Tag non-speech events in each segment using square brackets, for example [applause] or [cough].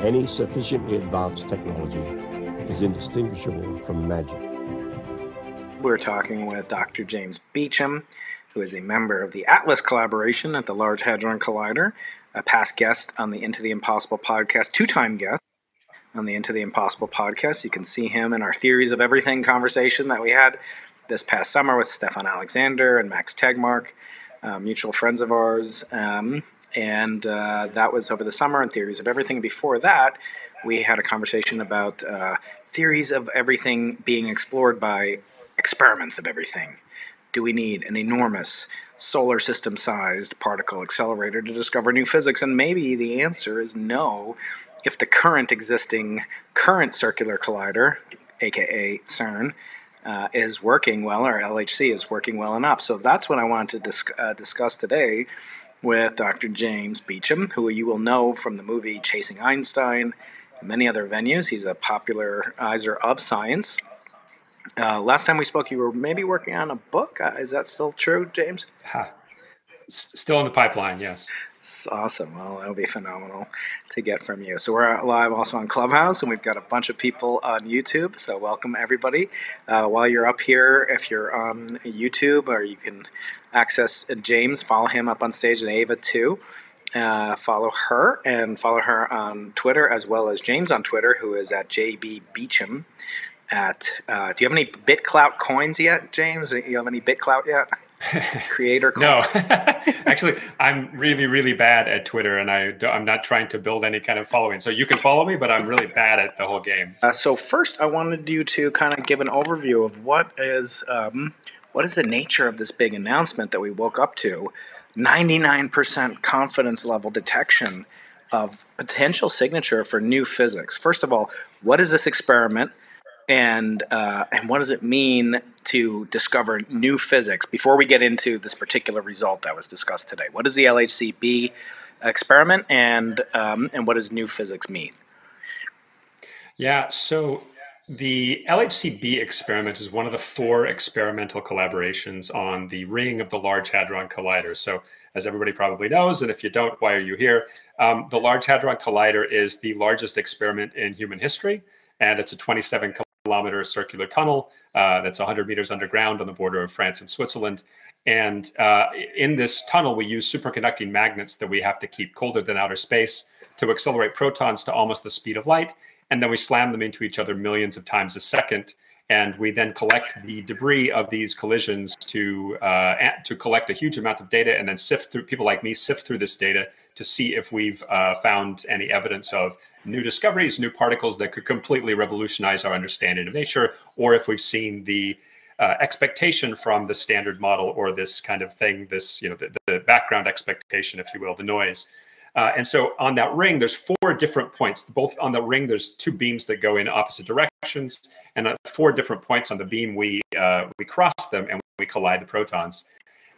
any sufficiently advanced technology is indistinguishable from magic. We're talking with Dr. James Beacham, who is a member of the Atlas collaboration at the Large Hadron Collider, a past guest on the Into the Impossible podcast, two time guest on the Into the Impossible podcast. You can see him in our Theories of Everything conversation that we had this past summer with Stephon Alexander and Max Tegmark, uh, mutual friends of ours. Um, and uh, that was over the summer and Theories of Everything. Before that, we had a conversation about uh, theories of everything being explored by experiments of everything. Do we need an enormous solar system sized particle accelerator to discover new physics? And maybe the answer is no, if the current existing current circular collider, aka CERN, uh, is working well, or LHC is working well enough. So that's what I wanted to dis- uh, discuss today with Dr. James Beacham, who you will know from the movie Chasing Einstein and many other venues. He's a popularizer of science. Uh, last time we spoke, you were maybe working on a book. Uh, is that still true, James? Ha. S- still in the pipeline, yes. It's awesome. Well, that would be phenomenal to get from you. So we're live also on Clubhouse, and we've got a bunch of people on YouTube. So welcome everybody. Uh, while you're up here, if you're on YouTube, or you can access James, follow him up on stage, and Ava too. Uh, follow her and follow her on Twitter as well as James on Twitter, who is at JB Beacham at. Uh, do you have any BitClout coins yet, James? Do you have any BitClout yet? [laughs] Creator. no, [laughs] actually, I'm really, really bad at Twitter, and I I'm not trying to build any kind of following. So you can follow me, but I'm really bad at the whole game. Uh, so first, I wanted you to kind of give an overview of what is um, what is the nature of this big announcement that we woke up to. 99% confidence level detection of potential signature for new physics. First of all, what is this experiment? and uh, and what does it mean to discover new physics before we get into this particular result that was discussed today? What is the LHCb experiment, and um, and what does new physics mean? Yeah, so the LHCb experiment is one of the four experimental collaborations on the ring of the Large Hadron Collider. So, as everybody probably knows, and if you don't, why are you here? Um, the Large Hadron Collider is the largest experiment in human history, and it's a 27 kilometer circular tunnel uh, that's 100 meters underground on the border of France and Switzerland. And uh, in this tunnel, we use superconducting magnets that we have to keep colder than outer space to accelerate protons to almost the speed of light. And then we slam them into each other millions of times a second. And we then collect the debris of these collisions to uh, to collect a huge amount of data and then sift through people like me sift through this data to see if we've uh, found any evidence of new discoveries new particles that could completely revolutionize our understanding of nature or if we've seen the uh, expectation from the standard model or this kind of thing this you know the, the background expectation if you will the noise uh, and so on that ring, there's four different points. Both on the ring, there's two beams that go in opposite directions, and at four different points on the beam, we uh, we cross them and we collide the protons.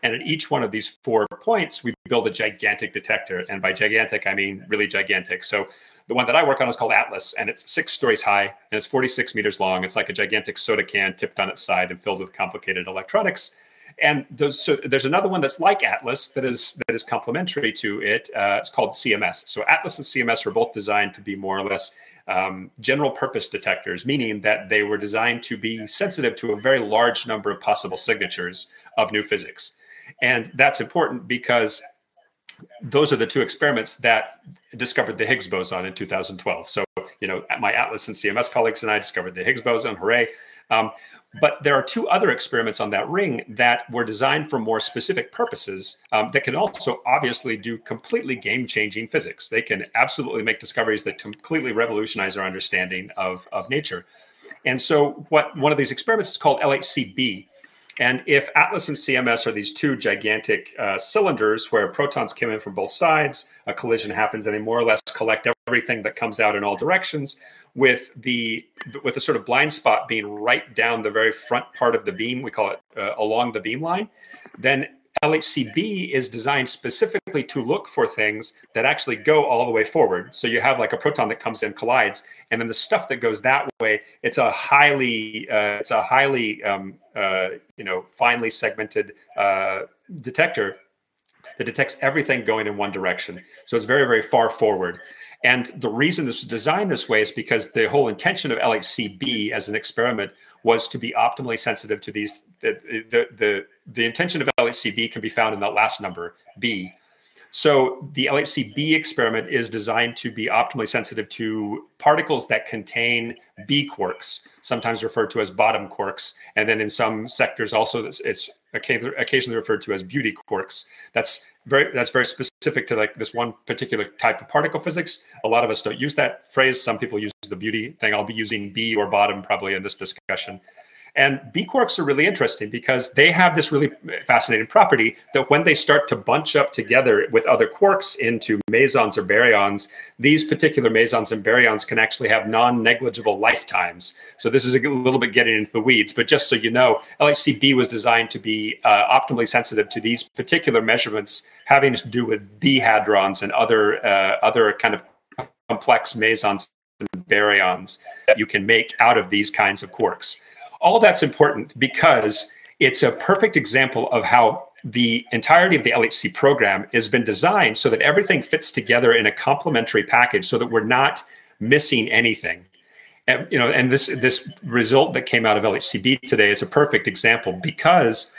And at each one of these four points, we build a gigantic detector. And by gigantic, I mean really gigantic. So the one that I work on is called Atlas, and it's six stories high and it's 46 meters long. It's like a gigantic soda can tipped on its side and filled with complicated electronics and those, so there's another one that's like Atlas that is that is complementary to it. Uh, it's called CMS. So Atlas and CMS are both designed to be more or less um, general purpose detectors, meaning that they were designed to be sensitive to a very large number of possible signatures of new physics. And that's important because those are the two experiments that discovered the Higgs boson in 2012. So, you know, my Atlas and CMS colleagues and I discovered the Higgs boson. Hooray! Um, but there are two other experiments on that ring that were designed for more specific purposes um, that can also obviously do completely game changing physics. They can absolutely make discoveries that completely revolutionize our understanding of, of nature. And so, what one of these experiments is called LHCb. And if Atlas and CMS are these two gigantic uh, cylinders where protons come in from both sides, a collision happens, and they more or less collect everything that comes out in all directions with the with a sort of blind spot being right down the very front part of the beam we call it uh, along the beam line then LHCb is designed specifically to look for things that actually go all the way forward. So you have like a proton that comes in, collides, and then the stuff that goes that way, it's a highly, uh, it's a highly, um, uh, you know, finely segmented uh, detector that detects everything going in one direction. So it's very, very far forward. And the reason this was designed this way is because the whole intention of LHCb as an experiment was to be optimally sensitive to these. The, the, the, the intention of LHCb can be found in that last number, B. So the LHCb experiment is designed to be optimally sensitive to particles that contain B quarks, sometimes referred to as bottom quarks, and then in some sectors also it's, occasionally referred to as beauty quarks. That's very that's very specific to like this one particular type of particle physics. A lot of us don't use that phrase. Some people use the beauty thing. I'll be using B or bottom probably in this discussion. And B quarks are really interesting because they have this really fascinating property that when they start to bunch up together with other quarks into mesons or baryons, these particular mesons and baryons can actually have non negligible lifetimes. So this is a little bit getting into the weeds, but just so you know, LHCb was designed to be uh, optimally sensitive to these particular measurements having to do with B hadrons and other, uh, other kind of complex mesons and baryons that you can make out of these kinds of quarks all that's important because it's a perfect example of how the entirety of the LHC program has been designed so that everything fits together in a complementary package so that we're not missing anything. And, you know, and this this result that came out of LHCb today is a perfect example because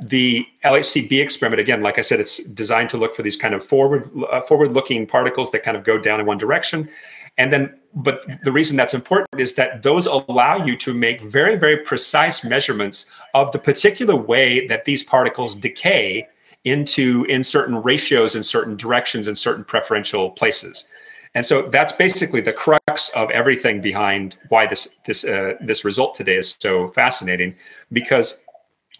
the LHCb experiment, again, like I said, it's designed to look for these kind of forward uh, forward looking particles that kind of go down in one direction. And then, but the reason that's important is that those allow you to make very, very precise measurements of the particular way that these particles decay into in certain ratios in certain directions in certain preferential places. And so that's basically the crux of everything behind why this this uh, this result today is so fascinating because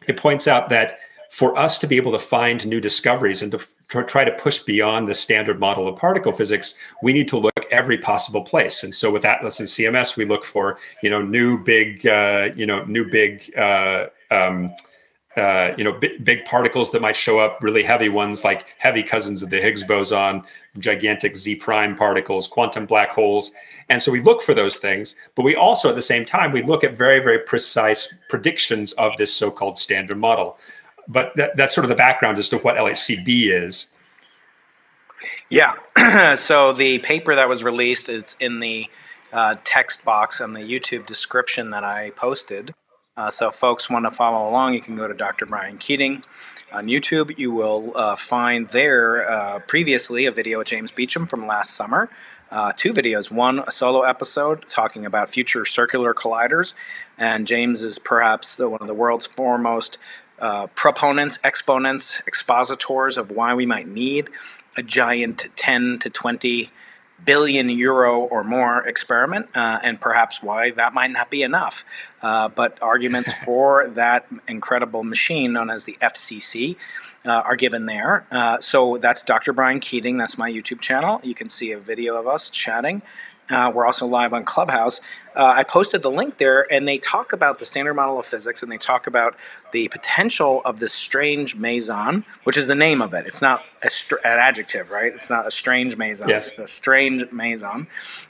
it points out that for us to be able to find new discoveries and to try to push beyond the standard model of particle physics, we need to look every possible place. And so with Atlas and CMS, we look for you know new big uh, you know new big uh, um, uh, you know big, big, particles that might show up, really heavy ones like heavy cousins of the Higgs boson, gigantic Z prime particles, quantum black holes. And so we look for those things, but we also at the same time we look at very very precise predictions of this so-called standard model but that, that's sort of the background as to what LHCb is. Yeah. [clears throat] so the paper that was released is in the uh, text box on the YouTube description that I posted. Uh, so, folks want to follow along, you can go to Dr. Brian Keating on YouTube. You will uh, find there uh, previously a video of James Beacham from last summer. Uh, two videos. One, a solo episode talking about future circular colliders, and James is perhaps one of the world's foremost uh, proponents, exponents, expositors of why we might need a giant 10 to 20 billion euro or more experiment, uh, and perhaps why that might not be enough. Uh, but arguments [laughs] for that incredible machine known as the FCC uh, are given there. Uh, so that's Dr. Brian Keating. That's my YouTube channel. You can see a video of us chatting. Uh, we're also live on Clubhouse. Uh, I posted the link there, and they talk about the standard model of physics, and they talk about the potential of this strange meson, which is the name of it. It's not str- an adjective, right? It's not a strange meson. Yes. It's a strange meson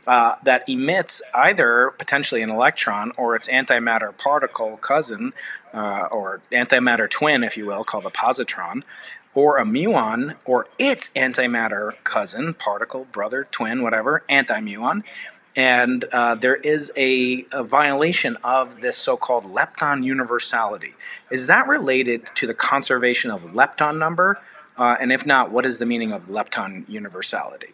uh, that emits either potentially an electron or its antimatter particle cousin, uh, or antimatter twin, if you will, called a positron or a muon or its antimatter cousin, particle, brother, twin, whatever, antimuon. And uh, there is a, a, violation of this so called lepton universality. Is that related to the conservation of lepton number? Uh, and if not, what is the meaning of lepton universality?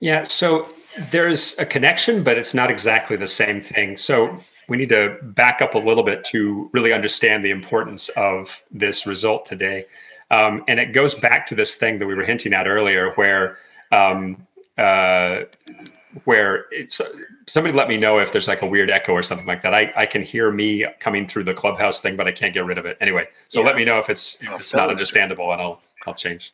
Yeah, so there's a connection, but it's not exactly the same thing. So we need to back up a little bit to really understand the importance of this result today. Um, and it goes back to this thing that we were hinting at earlier, where um, uh, where it's somebody let me know if there's like a weird echo or something like that. I, I can hear me coming through the clubhouse thing, but I can't get rid of it anyway. So yeah. let me know if it's if it's not understandable, and I'll I'll change.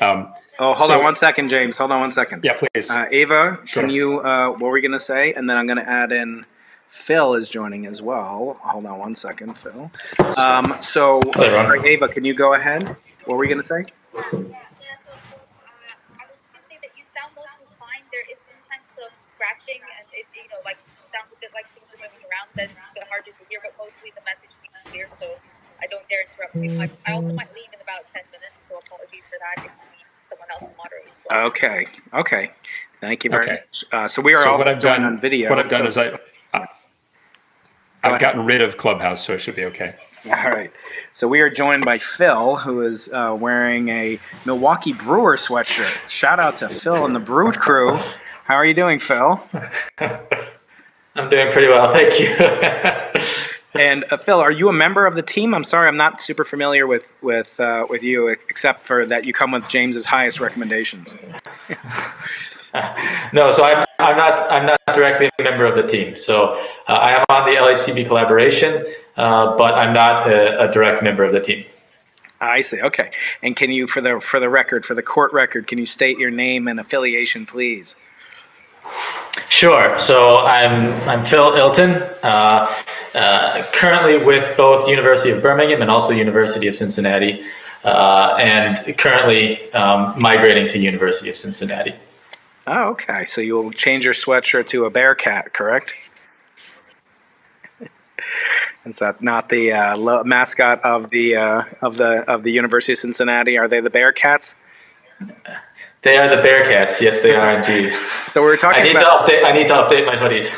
Um, oh, hold so, on one second, James. Hold on one second. Yeah, please. Uh, Ava, sure. can you? Uh, what were we gonna say? And then I'm gonna add in. Phil is joining as well. Hold on one second, Phil. Um, so, sorry, Ava, can you go ahead? What were you going to say? scratching and it you know like sounds a bit like things are moving around then a bit harder to hear but mostly the message seems clear so I don't dare interrupt too much I also might leave in about 10 minutes so Okay. Okay. Thank you very Okay. much. Uh, so we are So also what I've done on video. What I've done So- is I, I, I've gotten rid of Clubhouse, so it should be okay. [laughs] All right. So we are joined by Phil, who is uh, wearing a Milwaukee Brewer sweatshirt. Shout out to Phil and the Brew crew. How are you doing, Phil? [laughs] I'm doing pretty well, thank you. [laughs] And uh, Phil, are you a member of the team? I'm sorry, I'm not super familiar with with uh, with you, except for that you come with James's highest recommendations. [laughs] no, so I'm, I'm not I'm not directly a member of the team. So uh, I am on the LHCB collaboration, uh, but I'm not a, a direct member of the team. I see. Okay. And can you, for the for the record, for the court record, can you state your name and affiliation, please? Sure. So I'm I'm Phil Ilten, uh, uh, currently with both University of Birmingham and also University of Cincinnati, uh, and currently um, migrating to University of Cincinnati. Oh, okay. So you will change your sweatshirt to a Bearcat, correct? [laughs] Is that not the uh, lo- mascot of the uh, of the of the University of Cincinnati? Are they the Bearcats? They are the Bearcats. Yes, they are indeed. So we were talking. I need about to update. I need to update my hoodies.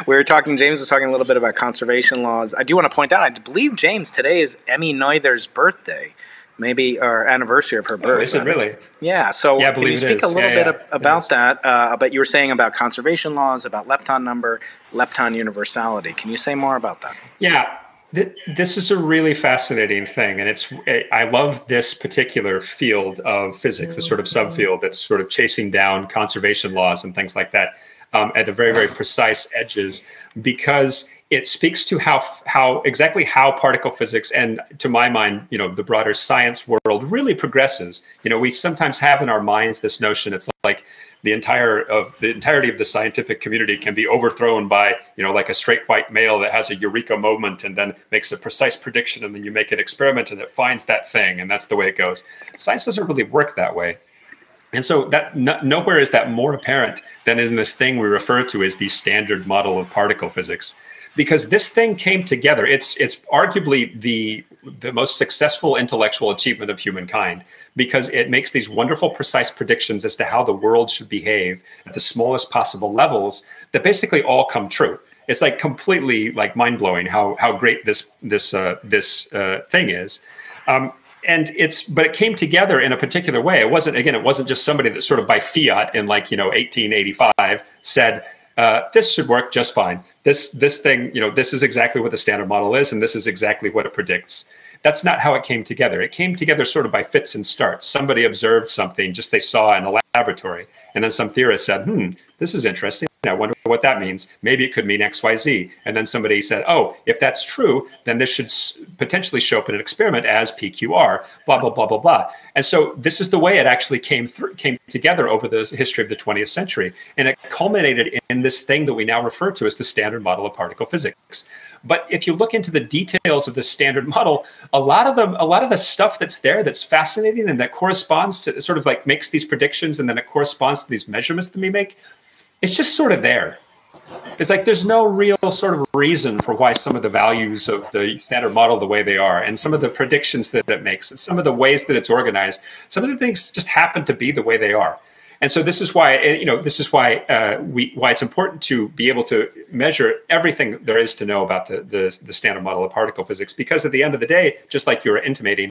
[laughs] [laughs] we were talking. James was talking a little bit about conservation laws. I do want to point out. I believe James today is Emmy Noether's birthday, maybe or anniversary of her birth. Oh, is it really? Yeah. So Yeah, I can you believe speak a little Yeah, bit yeah, about that? Uh, but you were saying about conservation laws, about lepton number, lepton universality. Can you say more about that? Yeah, th- this is a really fascinating thing, and it's I love this particular field of physics, the sort of subfield that's sort of chasing down conservation laws and things like that um, at the very very precise edges, because it speaks to how how exactly how particle physics and to my mind you know the broader science world really progresses. You know we sometimes have in our minds this notion it's like the entire of the entirety of the scientific community can be overthrown by you know like a straight white male that has a eureka moment and then makes a precise prediction and then you make an experiment and it finds that thing and that's the way it goes. Science doesn't really work that way. And so that no, nowhere is that more apparent than in this thing we refer to as the standard model of particle physics. Because this thing came together it's it's arguably the the most successful intellectual achievement of humankind because it makes these wonderful precise predictions as to how the world should behave at the smallest possible levels that basically all come true. It's like completely like mind-blowing how how great this this uh, this uh, thing is. Um, and it's but it came together in a particular way. It wasn't again it wasn't just somebody that sort of by fiat in like you know 1885 said uh, this should work just fine. This this thing, you know, this is exactly what the standard model is, and this is exactly what it predicts. That's not how it came together. It came together sort of by fits and starts. Somebody observed something just they saw in a laboratory, and then some theorist said, "Hmm, this is interesting. I wonder what that means. Maybe it could mean XYZ. And then somebody said, "Oh, if that's true, then this should potentially show up in an experiment as PQR." Blah blah blah blah blah. And so this is the way it actually came through, came together over the history of the 20th century, and it culminated in this thing that we now refer to as the standard model of particle physics. But if you look into the details of the standard model, a lot of them, a lot of the stuff that's there that's fascinating and that corresponds to sort of like makes these predictions and then it corresponds to these measurements that we make, it's just sort of there. It's like there's no real sort of reason for why some of the values of the standard model the way they are, and some of the predictions that it makes, and some of the ways that it's organized, some of the things just happen to be the way they are. And so this is why eh, you know this is why uh, we why it's important to be able to measure everything there is to know about the, the the standard model of particle physics because at the end of the day, just like you were intimating,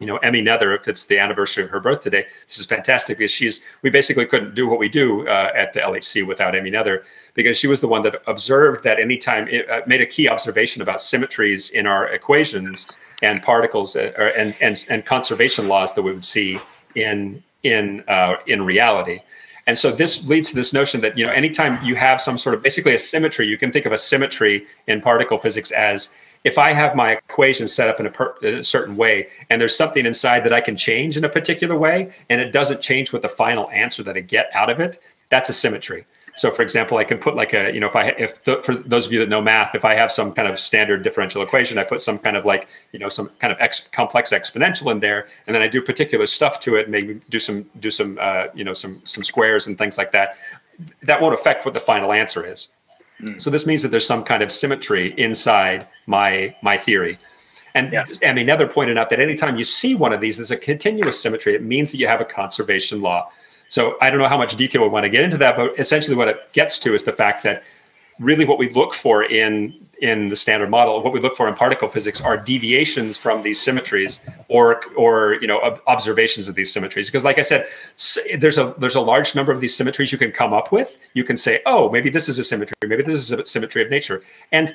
you know, Emmy Noether, if it's the anniversary of her birth today, this is fantastic because she's, we basically couldn't do what we do uh, at the LHC without Emmy Noether because she was the one that observed that anytime, it uh, made a key observation about symmetries in our equations and particles uh, and, and, and conservation laws that we would see in, in, uh, in reality. And so this leads to this notion that, you know, anytime you have some sort of basically a symmetry, you can think of a symmetry in particle physics as if I have my equation set up in a, per, a, certain way and there's something inside that I can change in a particular way and it doesn't change with the final answer that I get out of it, that's a symmetry. So, for example, I can put like a, you know, if I, if for those of you that know math, if I have some kind of standard differential equation, I put some kind of like, you know, some kind of ex, complex exponential in there, and then I do particular stuff to it, maybe do some, do some, uh, you know, some, some squares and things like that. That won't affect what the final answer is. Mm. So this means that there's some kind of symmetry inside my my theory. And Yeah. and Noether pointed out that anytime you see one of these, there's a continuous symmetry. It means that you have a conservation law. So I don't know how much detail we want to get into that, but essentially what it gets to is the fact that really what we look for in in the standard model, what we look for in particle physics are deviations from these symmetries or or you know observations of these symmetries. Because like I said, there's a there's a large number of these symmetries you can come up with. You can say, oh, maybe this is a symmetry, maybe this is a symmetry of nature, and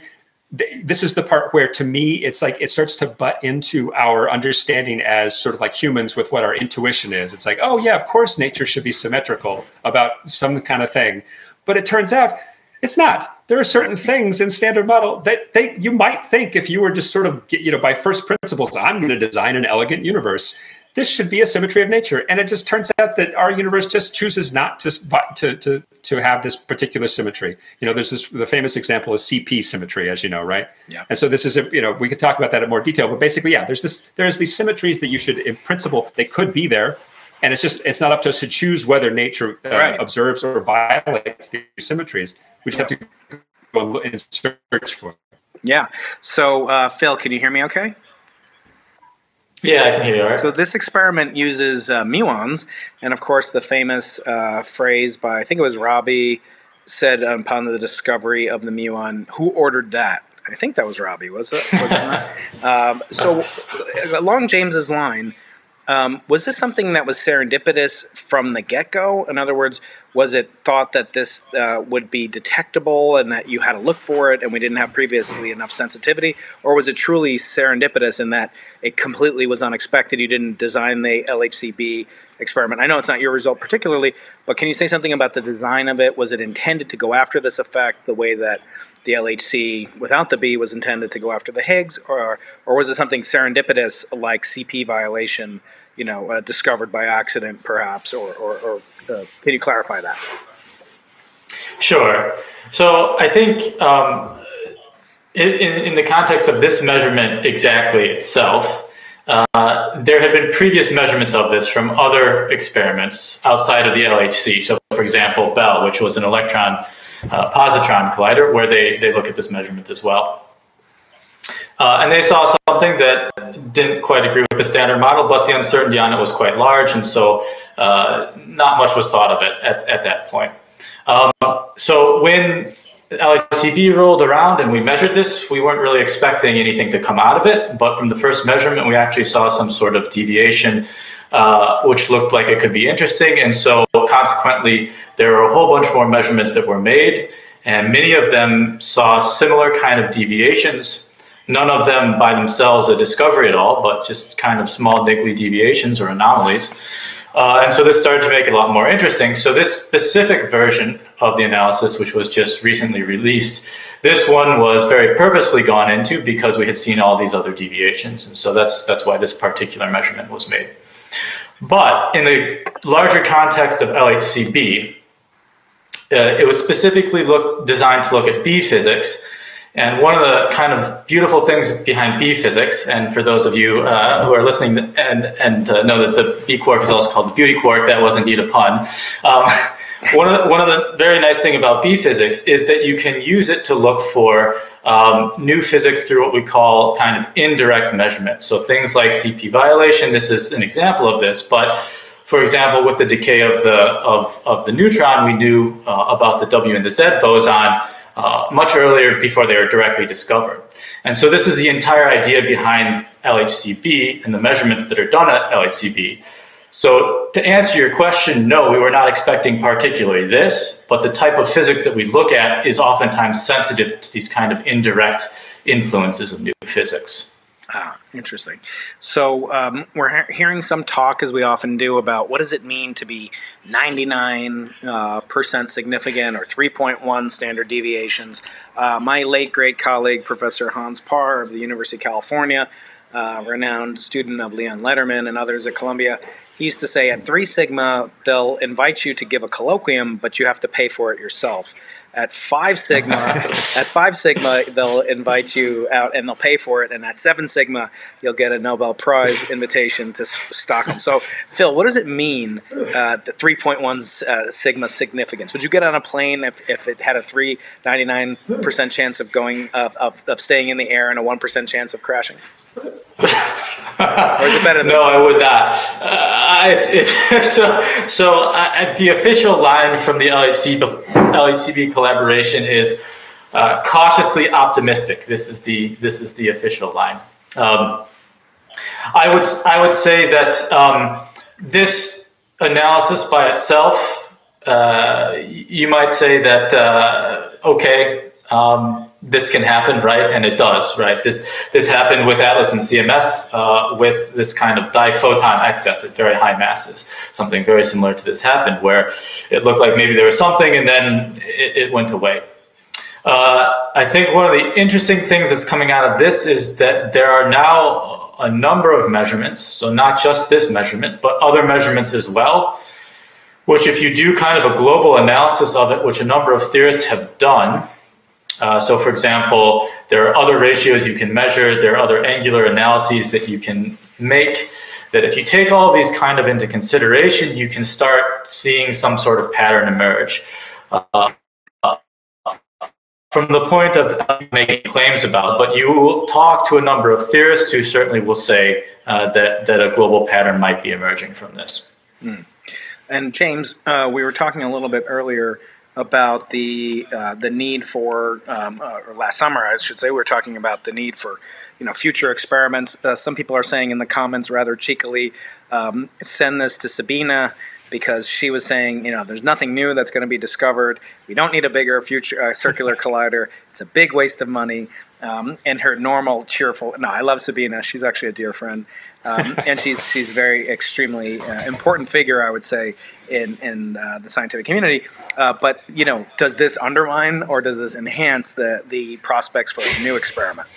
th- this is the part where to me it's like it starts to butt into our understanding as sort of like humans with what our intuition is it's like oh yeah of course nature should be symmetrical about some kind of thing but it turns out it's not there are certain things in standard model that they you might think if you were just sort of you know by first principles i'm going to design an elegant universe. This should be a symmetry of nature. And it just turns out that our universe just chooses not to to to, to have this particular symmetry. You know there's this the famous example is cp symmetry as you know right? Yeah. and so this is a you know we could talk about that in more detail but basically yeah there's this there's these symmetries that you should in principle they could be there and it's just it's not up to us to choose whether nature uh, Right. observes or violates these symmetries we just have to go and look and search for it. Yeah. So, uh, Phil, can you hear me okay? Yeah, I can hear you. All right. So this experiment uses uh, muons, and of course the famous uh, phrase by I think it was Rabi said upon the discovery of the muon, "Who ordered that?" I think that was Rabi. Was it? Was it not? [laughs] um, so uh, along James's line, um, was this something that was serendipitous from the get-go? In other words, was it thought that this uh, would be detectable and that you had to look for it, and we didn't have previously enough sensitivity, or was it truly serendipitous in that it completely was unexpected? You didn't design the LHCb experiment. I know it's not your result particularly, but can you say something about the design of it? Was it intended to go after this effect the way that the LHC without the B was intended to go after the Higgs, or or was it something serendipitous like CP violation, you know, uh, discovered by accident perhaps, or or, or uh, can you clarify that? Sure. So I think um, in, in the context of this measurement exactly itself, uh, there have been previous measurements of this from other experiments outside of the LHC. So, for example, Belle, which was an electron uh, positron collider, where they, they look at this measurement as well. Uh, and they saw something that didn't quite agree with the standard model, but the uncertainty on it was quite large, and so uh, not much was thought of it at, at that point. Um, so when LHCb rolled around and we measured this, we weren't really expecting anything to come out of it, but from the first measurement, we actually saw some sort of deviation, uh, which looked like it could be interesting, and so consequently, there were a whole bunch more measurements that were made, and many of them saw similar kind of deviations none of them by themselves a discovery at all, but just kind of small niggly deviations or anomalies. Uh, and so this started to make it a lot more interesting. So this specific version of the analysis, which was just recently released, this one was very purposely gone into because we had seen all these other deviations. And so that's that's why this particular measurement was made. But in the larger context of LHCb, uh, it was specifically look, designed to look at B physics. And one of the kind of beautiful things behind B physics, and for those of you uh, who are listening and, and uh, know that the B quark is also called the beauty quark, that was indeed a pun. Um, [laughs] one, of the, one of the very nice thing about B physics is that you can use it to look for um, new physics through what we call kind of indirect measurement. So things like CP violation, this is an example of this, but for example, with the decay of the of, of the neutron, we knew uh, about the W and the Z boson uh, much earlier before they were directly discovered. And so this is the entire idea behind LHCb and the measurements that are done at LHCb. So to answer your question, no, we were not expecting particularly this, but the type of physics that we look at is oftentimes sensitive to these kind of indirect influences of new physics. Ah, interesting. So um, we're he- hearing some talk, as we often do, about what does it mean to be 99 uh, percent significant or 3.1 standard deviations. Uh, my late great colleague, Professor Hans Paar of the University of California, uh, renowned student of Leon Lederman and others at Columbia, he used to say at three sigma they'll invite you to give a colloquium, but you have to pay for it yourself. At five sigma, [laughs] at five sigma they'll invite you out and they'll pay for it, and at seven sigma you'll get a Nobel Prize invitation to Stockholm. So, Phil, what does it mean uh, the 3.1 uh, sigma significance? Would you get on a plane if, if it had a 399 percent chance of going of, of, of staying in the air and a one percent chance of crashing? Or is it better no, I would not. Uh, it's, it's, [laughs] so so uh, the official line from the LHCb, LHCb collaboration is uh, cautiously optimistic. This is the this is the official line. Um, I would I would say that um, this analysis by itself, uh, you might say that uh, okay. Um, this can happen, right? And it does, right? This this happened with Atlas and CMS uh, with this kind of diphoton excess at very high masses. Something very similar to this happened, where it looked like maybe there was something, and then it, it went away. Uh, I think one of the interesting things that's coming out of this is that there are now a number of measurements, so not just this measurement, but other measurements as well, which if you do kind of a global analysis of it, which a number of theorists have done, uh, so, for example, there are other ratios you can measure, there are other angular analyses that you can make. That if you take all these kind of into consideration, you can start seeing some sort of pattern emerge. Uh, from the point of making claims about, but you talk to a number of theorists who certainly will say uh, that that a global pattern might be emerging from this. Mm. And James, uh, we were talking a little bit earlier about the uh, the need for um, uh, or last summer I should say we were talking about the need for you know future experiments. Uh, some people are saying in the comments rather cheekily, um, send this to Sabina because she was saying you know there's nothing new that's going to be discovered. We don't need a bigger future uh, circular collider. It's a big waste of money. Um, and her normal cheerful no I love Sabina. She's actually a dear friend. Um, and she's she's very extremely uh, important figure, I would say, in in uh, the scientific community. Uh, but you know, does this undermine or does this enhance the the prospects for a new experiment?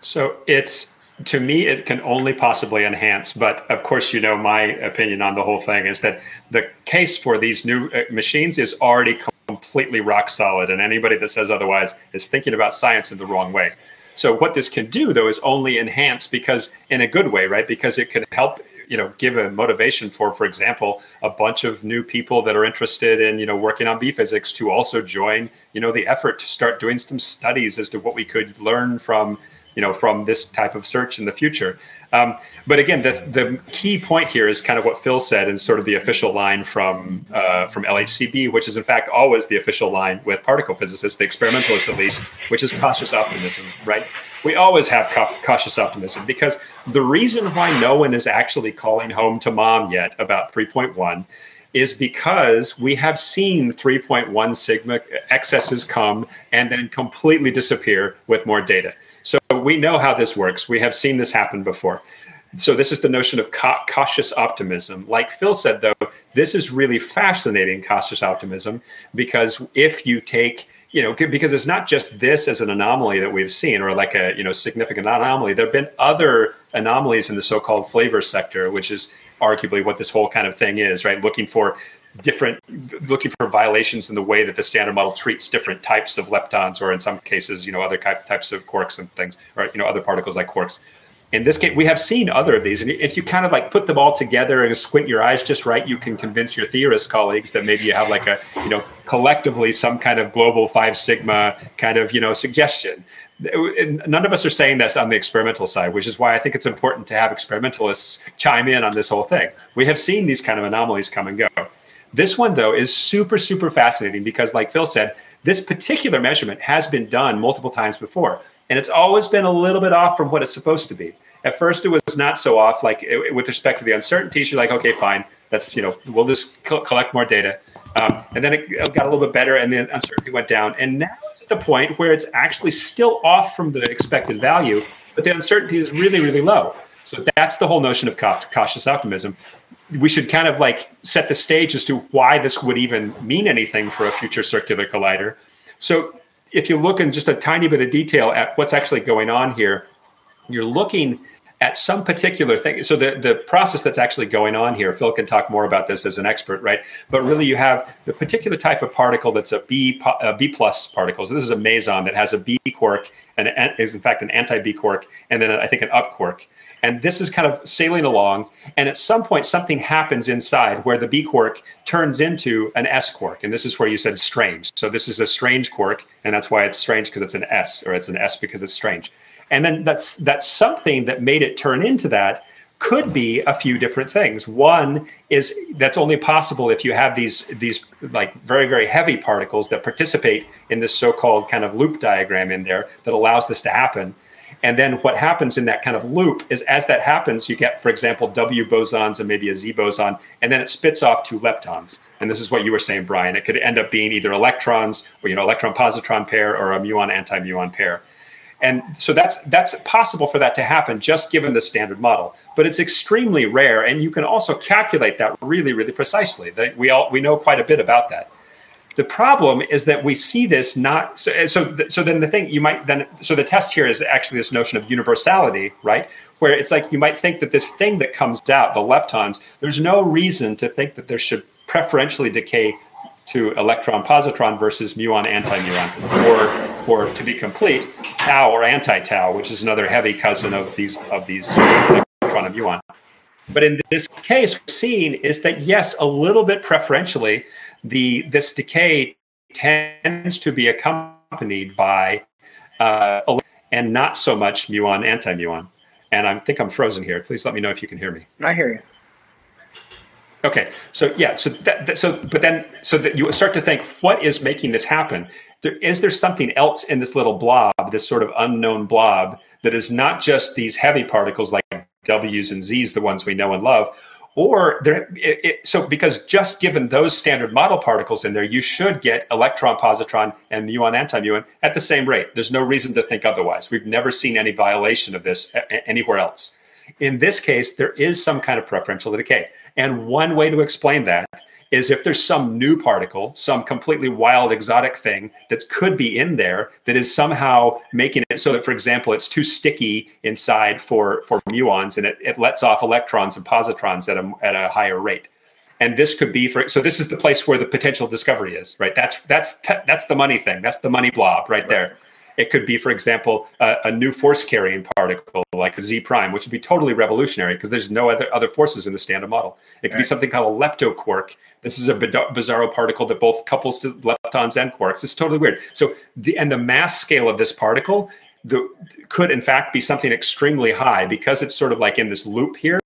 So it's to me, it can only possibly enhance. But of course, you know my opinion on the whole thing is that the case for these new uh, machines is already completely rock solid, and anybody that says otherwise is thinking about science in the wrong way. So what this can do though is only enhance because in a good way, right? Because it can help you know give a motivation for for example a bunch of new people that are interested in you know working on b physics to also join you know the effort to start doing some studies as to what we could learn from you know from this type of search in the future. Um, but again the, the key point here is kind of what phil said and sort of the official line from uh, from lhcb which is in fact always the official line with particle physicists the experimentalists at least which is cautious optimism right? We always have cautious optimism because the reason why no one is actually calling home to mom yet about 3.1 is because we have seen 3.1 sigma excesses come and then completely disappear with more data. So we know how this works. We have seen this happen before. So this is the notion of ca- cautious optimism. Like Phil said, though, this is really fascinating cautious optimism because if you take you know, because it's not just this as an anomaly that we've seen or like a, you know, significant anomaly. There have been other anomalies in the so-called flavor sector, which is arguably what this whole kind of thing is, right? Looking for different, looking for violations in the way that the standard model treats different types of leptons, or in some cases, you know, other types of quarks and things, or, you know, other particles like quarks in this case, we have seen other of these. And if you kind of like put them all together and squint your eyes just right, you can convince your theorist colleagues that maybe you have like a, you know, collectively some kind of global five sigma kind of, you know, suggestion. And none of us are saying this on the experimental side, which is why I think it's important to have experimentalists chime in on this whole thing. We have seen these kind of anomalies come and go. This one, though, is super, super fascinating because, like Phil said, this particular measurement has been done multiple times before. And it's always been a little bit off from what it's supposed to be. At first, it was not so off. Like it, with respect to the uncertainties, you're like, okay, fine. That's you know, we'll just co- collect more data. Um, and then it got a little bit better, and the uncertainty went down. And now it's at the point where it's actually still off from the expected value, but the uncertainty is really, really low. So that's the whole notion of cautious optimism. We should kind of like set the stage as to why this would even mean anything for a future circular collider. So if you look in just a tiny bit of detail at what's actually going on here, you're looking at some particular thing. So the, the process that's actually going on here, Phil can talk more about this as an expert, right? But really you have the particular type of particle that's a B, a B plus particle. So this is a meson that has a B quark and is in fact an anti-B quark, and then I think an up quark. And this is kind of sailing along. And at some point, something happens inside where the B quark turns into an S quark. And this is where you said strange. So this is a strange quark. And that's why it's strange because it's an S, or it's an S because it's strange. And then that's that's something that made it turn into that could be a few different things. One is that's only possible if you have these these like very very heavy particles that participate in this so-called kind of loop diagram in there that allows this to happen. And then what happens in that kind of loop is as that happens, you get, for example, W bosons and maybe a Z boson, and then it spits off two leptons. And this is what you were saying, Brian. It could end up being either electrons or you know electron positron pair or a muon anti muon pair. And so that's that's possible for that to happen just given the standard model, but it's extremely rare, and you can also calculate that really, really precisely. That we all we know quite a bit about that. The problem is that we see this not so. So, so then the thing you might then so the test here is actually this notion of universality, right? Where it's like you might think that this thing that comes out, the leptons, there's no reason to think that there should preferentially decay to electron positron versus muon anti-muon, or for to be complete, tau or anti-tau, which is another heavy cousin of these of these electron and muon. But in this case, what we're is that yes, a little bit preferentially, the this decay tends to be accompanied by uh, and not so much muon anti-muon. And I think I'm frozen here. Please let me know if you can hear me. I hear you. Okay, so yeah, so that, that, so but then so that you start to think, what is making this happen? There, is there something else in this little blob, this sort of unknown blob, that is not just these heavy particles like W's and Z's, the ones we know and love, or there? It, it, so because just given those standard model particles in there, you should get electron positron and muon anti-muon at the same rate. There's no reason to think otherwise. We've never seen any violation of this anywhere else. In this case, there is some kind of preferential decay. And one way to explain that is if there's some new particle, some completely wild exotic thing that could be in there that is somehow making it so that, for example, it's too sticky inside for, for muons and it, it lets off electrons and positrons at a, at a higher rate. And this could be for so this is the place where the potential discovery is, right? That's that's that's the money thing. That's the money blob right, right. there. It could be, for example, a, a new force carrying particle like a Z prime, which would be totally revolutionary because there's no other, other forces in the standard model. It could right. be something called a leptoquark. This is a bizarro particle that both couples to leptons and quarks. It's totally weird. So the and the mass scale of this particle the, could in fact be something extremely high because it's sort of like in this loop here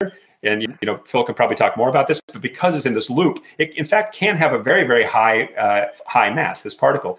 and you know Phil can probably talk more about this, but because it's in this loop, it in fact can have a very very high uh, high mass. This particle,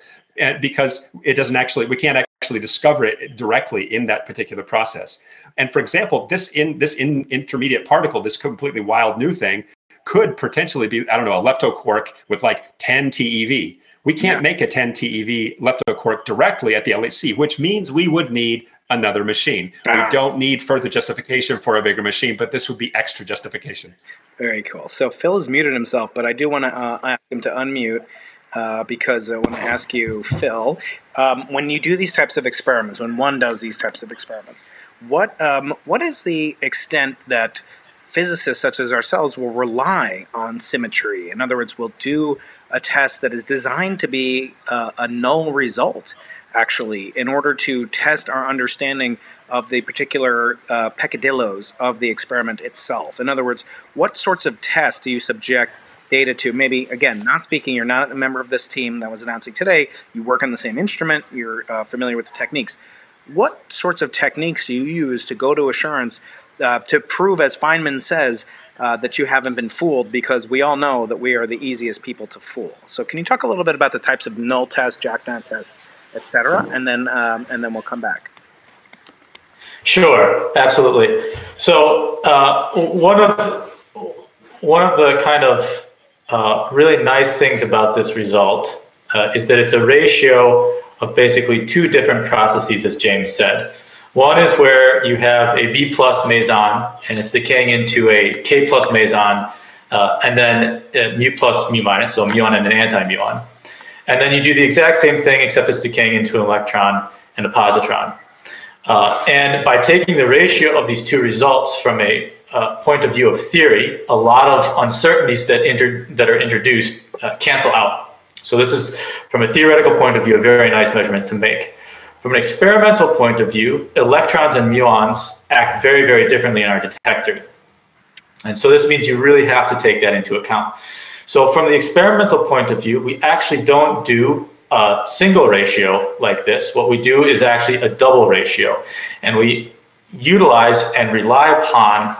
because it doesn't actually we can't actually discover it directly in that particular process. And for example, this in this in intermediate particle, this completely wild new thing, could potentially be I don't know a leptoquark with like 10 TeV. We can't yeah. make a 10 TeV leptoquark directly at the LHC, which means we would need another machine. Ah. We don't need further justification for a bigger machine, but this would be extra justification. Very cool. So Phil has muted himself, but I do want to uh, ask him to unmute. Uh, because I want to ask you, Phil, um, when you do these types of experiments, when one does these types of experiments, what um, what is the extent that physicists such as ourselves will rely on symmetry? In other words, will do a test that is designed to be uh, a null result actually, in order to test our understanding of the particular uh, peccadillos of the experiment itself. In other words, what sorts of tests do you subject data to? Maybe, again, not speaking, you're not a member of this team that was announcing today, you work on the same instrument, you're uh, familiar with the techniques. What sorts of techniques do you use to go to assurance uh, to prove, as Feynman says, uh, that you haven't been fooled because we all know that we are the easiest people to fool. So, can you talk a little bit about the types of null tests, jackknife tests, etc., and then um, and then we'll come back. Sure, absolutely. So uh, one of one of the kind of uh, really nice things about this result uh, is that it's a ratio of basically two different processes, as James said. One is where you have a B plus meson and it's decaying into a K plus meson, uh, and then uh, mu plus mu minus, so a muon and an anti-muon. And then you do the exact same thing, except it's decaying into an electron and a positron. Uh, and by taking the ratio of these two results from a uh, point of view of theory, a lot of uncertainties that, inter- that are introduced uh, cancel out. So this is, from a theoretical point of view, a very nice measurement to make. From an experimental point of view, electrons and muons act very, very differently in our detector. And so this means you really have to take that into account. So from the experimental point of view, we actually don't do a single ratio like this. What we do is actually a double ratio, and we utilize and rely upon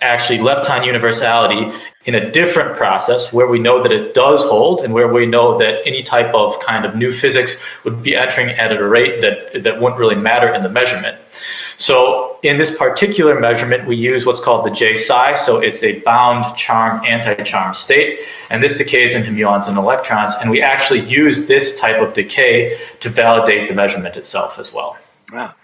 actually lepton universality in a different process where we know that it does hold and where we know that any type of kind of new physics would be entering at a rate that, that wouldn't really matter in the measurement. So in this particular measurement, we use what's called the J psi. So it's a bound charm anti-charm state. And this decays into muons and electrons. And we actually use this type of decay to validate the measurement itself as well. Wow.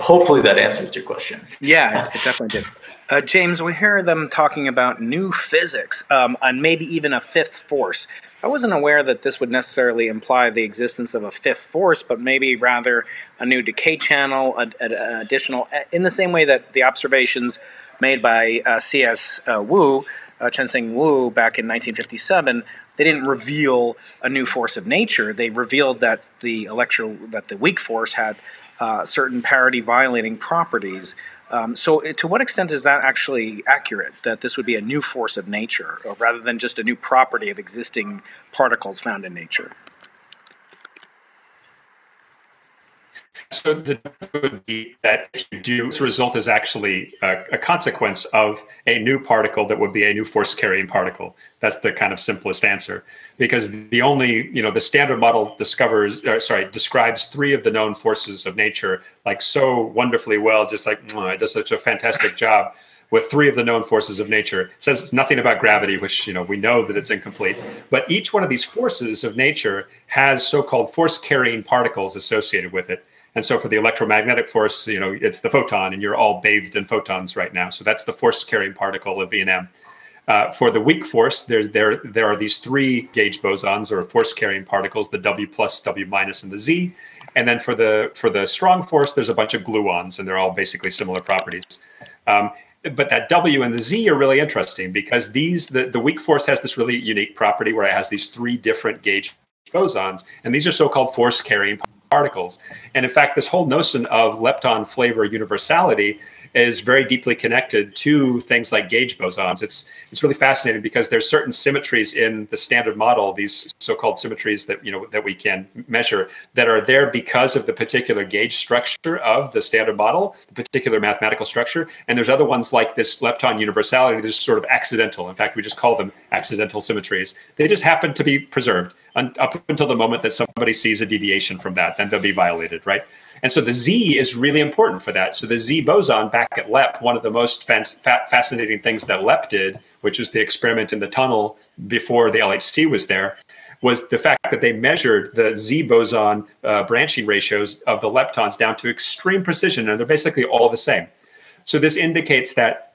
Hopefully that answers your question. Yeah, it definitely did. Uh, James, we hear them talking about new physics um, and maybe even a fifth force. I wasn't aware that this would necessarily imply the existence of a fifth force, but maybe rather a new decay channel, an additional, in the same way that the observations made by uh, C.S. Uh, Wu, uh, Chien-Shiung Wu, back in 1957, they didn't reveal a new force of nature. They revealed that the electro, that the weak force had uh, certain parity violating properties. Um, so, to what extent is that actually accurate? That this would be a new force of nature, rather than just a new property of existing particles found in nature? So the would be that if you do, this result is actually a, a, consequence of a new particle that would be a new force carrying particle. That's the kind of simplest answer, because the only you know the standard model discovers, or, sorry, describes three of the known forces of nature like so wonderfully well, just like it does such a fantastic job with three of the known forces of nature. It says nothing about gravity, which you know we know that it's incomplete. But each one of these forces of nature has so-called force-carrying particles associated with it. And so for the electromagnetic force, you know, it's the photon, and you're all bathed in photons right now. So that's the force carrying particle of E&M. Uh, for the weak force, there, there, there are these three gauge bosons or force carrying particles, the W plus, W minus, and the Z. And then for the for the strong force, there's a bunch of gluons, and they're all basically similar properties. Um, but that W and the Z are really interesting because these the, the weak force has this really unique property where it has these three different gauge bosons, and these are so-called force carrying particles. And in fact, this whole notion of lepton flavor universality is very deeply connected to things like gauge bosons. It's it's really fascinating because there's certain symmetries in the standard model, these so-called symmetries that you know that we can measure that are there because of the particular gauge structure of the standard model, the particular mathematical structure. And there's other ones like this lepton universality that's sort of accidental. In fact, we just call them accidental symmetries. They just happen to be preserved up until the moment that somebody sees a deviation from that, then they'll be violated, right? And so the Z is really important for that. So the Z boson back at LEP, one of the most fa- fascinating things that LEP did, which was the experiment in the tunnel before the LHC was there, was the fact that they measured the Z boson uh, branching ratios of the leptons down to extreme precision, and they're basically all the same. So this indicates that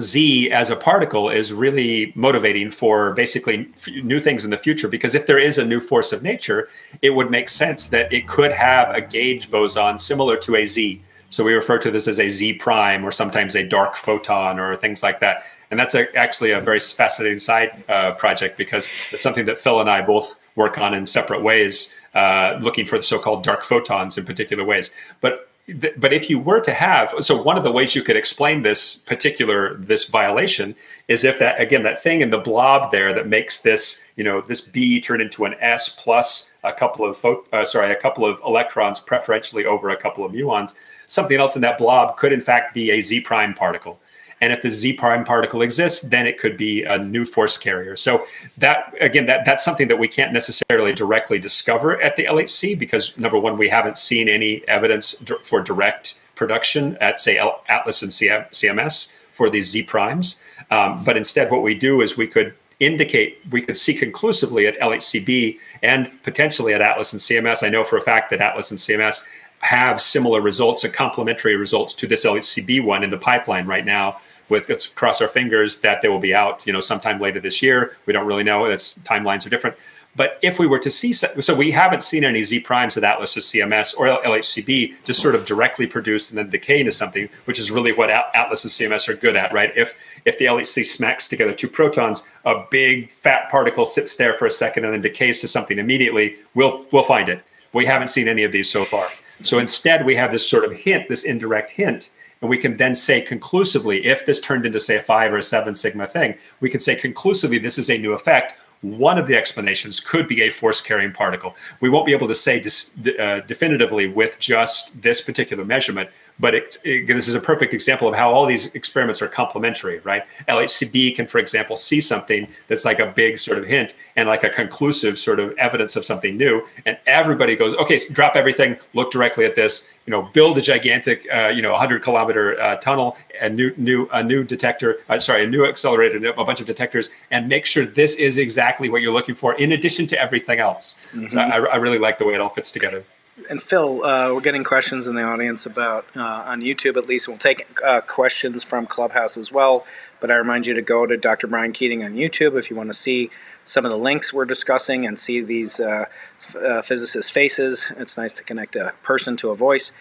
Z as a particle is really motivating for basically new things in the future. Because if there is a new force of nature, it would make sense that it could have a gauge boson similar to a Z. So we refer to this as a Z prime or sometimes a dark photon or things like that. And that's a, actually a very fascinating side uh, project because it's something that Phil and I both work on in separate ways, uh, looking for the so called dark photons in particular ways. But but if you were to have so one of the ways you could explain this particular this violation is if that again that thing in the blob there that makes this you know this b turn into an s plus a couple of uh, sorry a couple of electrons preferentially over a couple of muons something else in that blob could in fact be a z prime particle and if the Z prime particle exists, then it could be a new force carrier. So that again, that that's something that we can't necessarily directly discover at the LHC because number one, we haven't seen any evidence for direct production at say Atlas and CMS for these Z primes. Um, but instead, what we do is we could indicate we could see conclusively at LHCb and potentially at Atlas and CMS. I know for a fact that Atlas and CMS have similar results and complementary results to this LHCb one in the pipeline right now with let's cross our fingers that they will be out, you know, sometime later this year. We don't really know. Its timelines are different. But if we were to see, so we haven't seen any Z primes at Atlas or CMS or LHCb just sort of directly produced and then decay into something, which is really what Atlas and CMS are good at, right? If if the LHC smacks together two protons, a big fat particle sits there for a second and then decays to something immediately, we'll we'll find it. We haven't seen any of these so far. So instead, we have this sort of hint, this indirect hint and we can then say conclusively, if this turned into, say, a five or a seven sigma thing, we can say conclusively this is a new effect. one of the explanations could be a force carrying particle. We won't be able to say dis, uh, definitively with just this particular measurement, but it, it, this is a perfect example of how all these experiments are complementary, right? LHCb can, for example, see something that's like a big sort of hint and like a conclusive sort of evidence of something new, and everybody goes, okay, so drop everything, look directly at this, you know, build a gigantic, uh, you know, 100 kilometer uh, tunnel, a new, new, a new detector, uh, sorry, a new accelerator, a bunch of detectors, and make sure this is exactly what you're looking for, in addition to everything else. Mm-hmm. So I, I really like the way it all fits together and Phil, uh, we're getting questions in the audience about uh, on YouTube at least. We'll take uh, questions from Clubhouse as well. But I remind you to go to Dr. Brian Keating on YouTube if you want to see some of the links we're discussing and see these uh, f- uh, physicists' faces. It's nice to connect a person to a voice.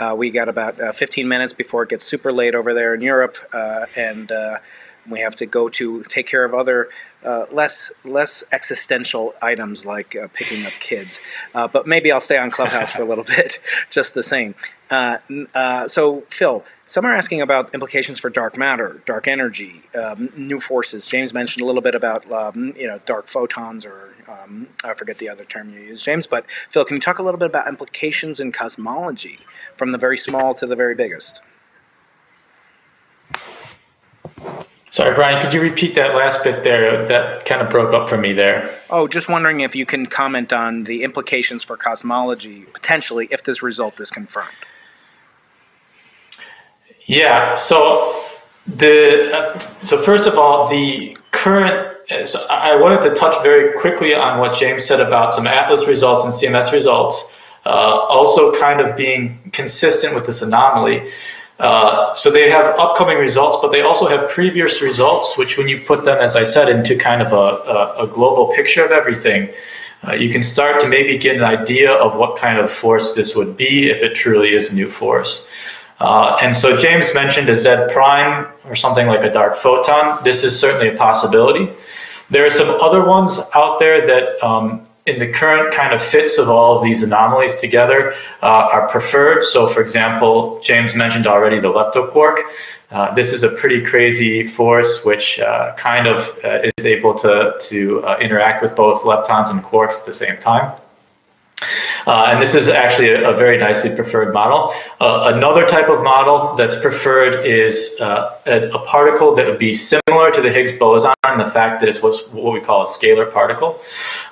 Uh, we got about 15 minutes before it gets super late over there in Europe, and we have to go to take care of other uh, less less existential items like uh, picking up kids. Uh, but maybe I'll stay on Clubhouse for a little [laughs] bit, just the same. Uh, uh, so, Phil, some are asking about implications for dark matter, dark energy, um, new forces. James mentioned a little bit about um, you know dark photons or um, I forget the other term you use, James. But Phil, can you talk a little bit about implications in cosmology, from the very small to the very biggest? Sorry, Brian, could you repeat that last bit there? That kind of broke up for me there. Oh, just wondering if you can comment on the implications for cosmology potentially if this result is confirmed. Yeah. So the uh, so first of all, the current. So I wanted to touch very quickly on what James said about some Atlas results and CMS results, uh, also kind of being consistent with this anomaly. Uh, so they have upcoming results, but they also have previous results, which when you put them, as I said, into kind of a, a, a global picture of everything, uh, you can start to maybe get an idea of what kind of force this would be if it truly is a new force. Uh, and so James mentioned a Z prime or something like a dark photon. This is certainly a possibility. There are some other ones out there that um, in the current kind of fits of all of these anomalies together uh, are preferred. So, for example, James mentioned already the leptoquark. Uh, this is a pretty crazy force which uh, kind of uh, is able to, to uh, interact with both leptons and quarks at the same time. Uh, and this is actually a, a very nicely preferred model. Uh, another type of model that's preferred is uh, a, a, particle that would be similar to the Higgs boson the fact that it's what we call a scalar particle.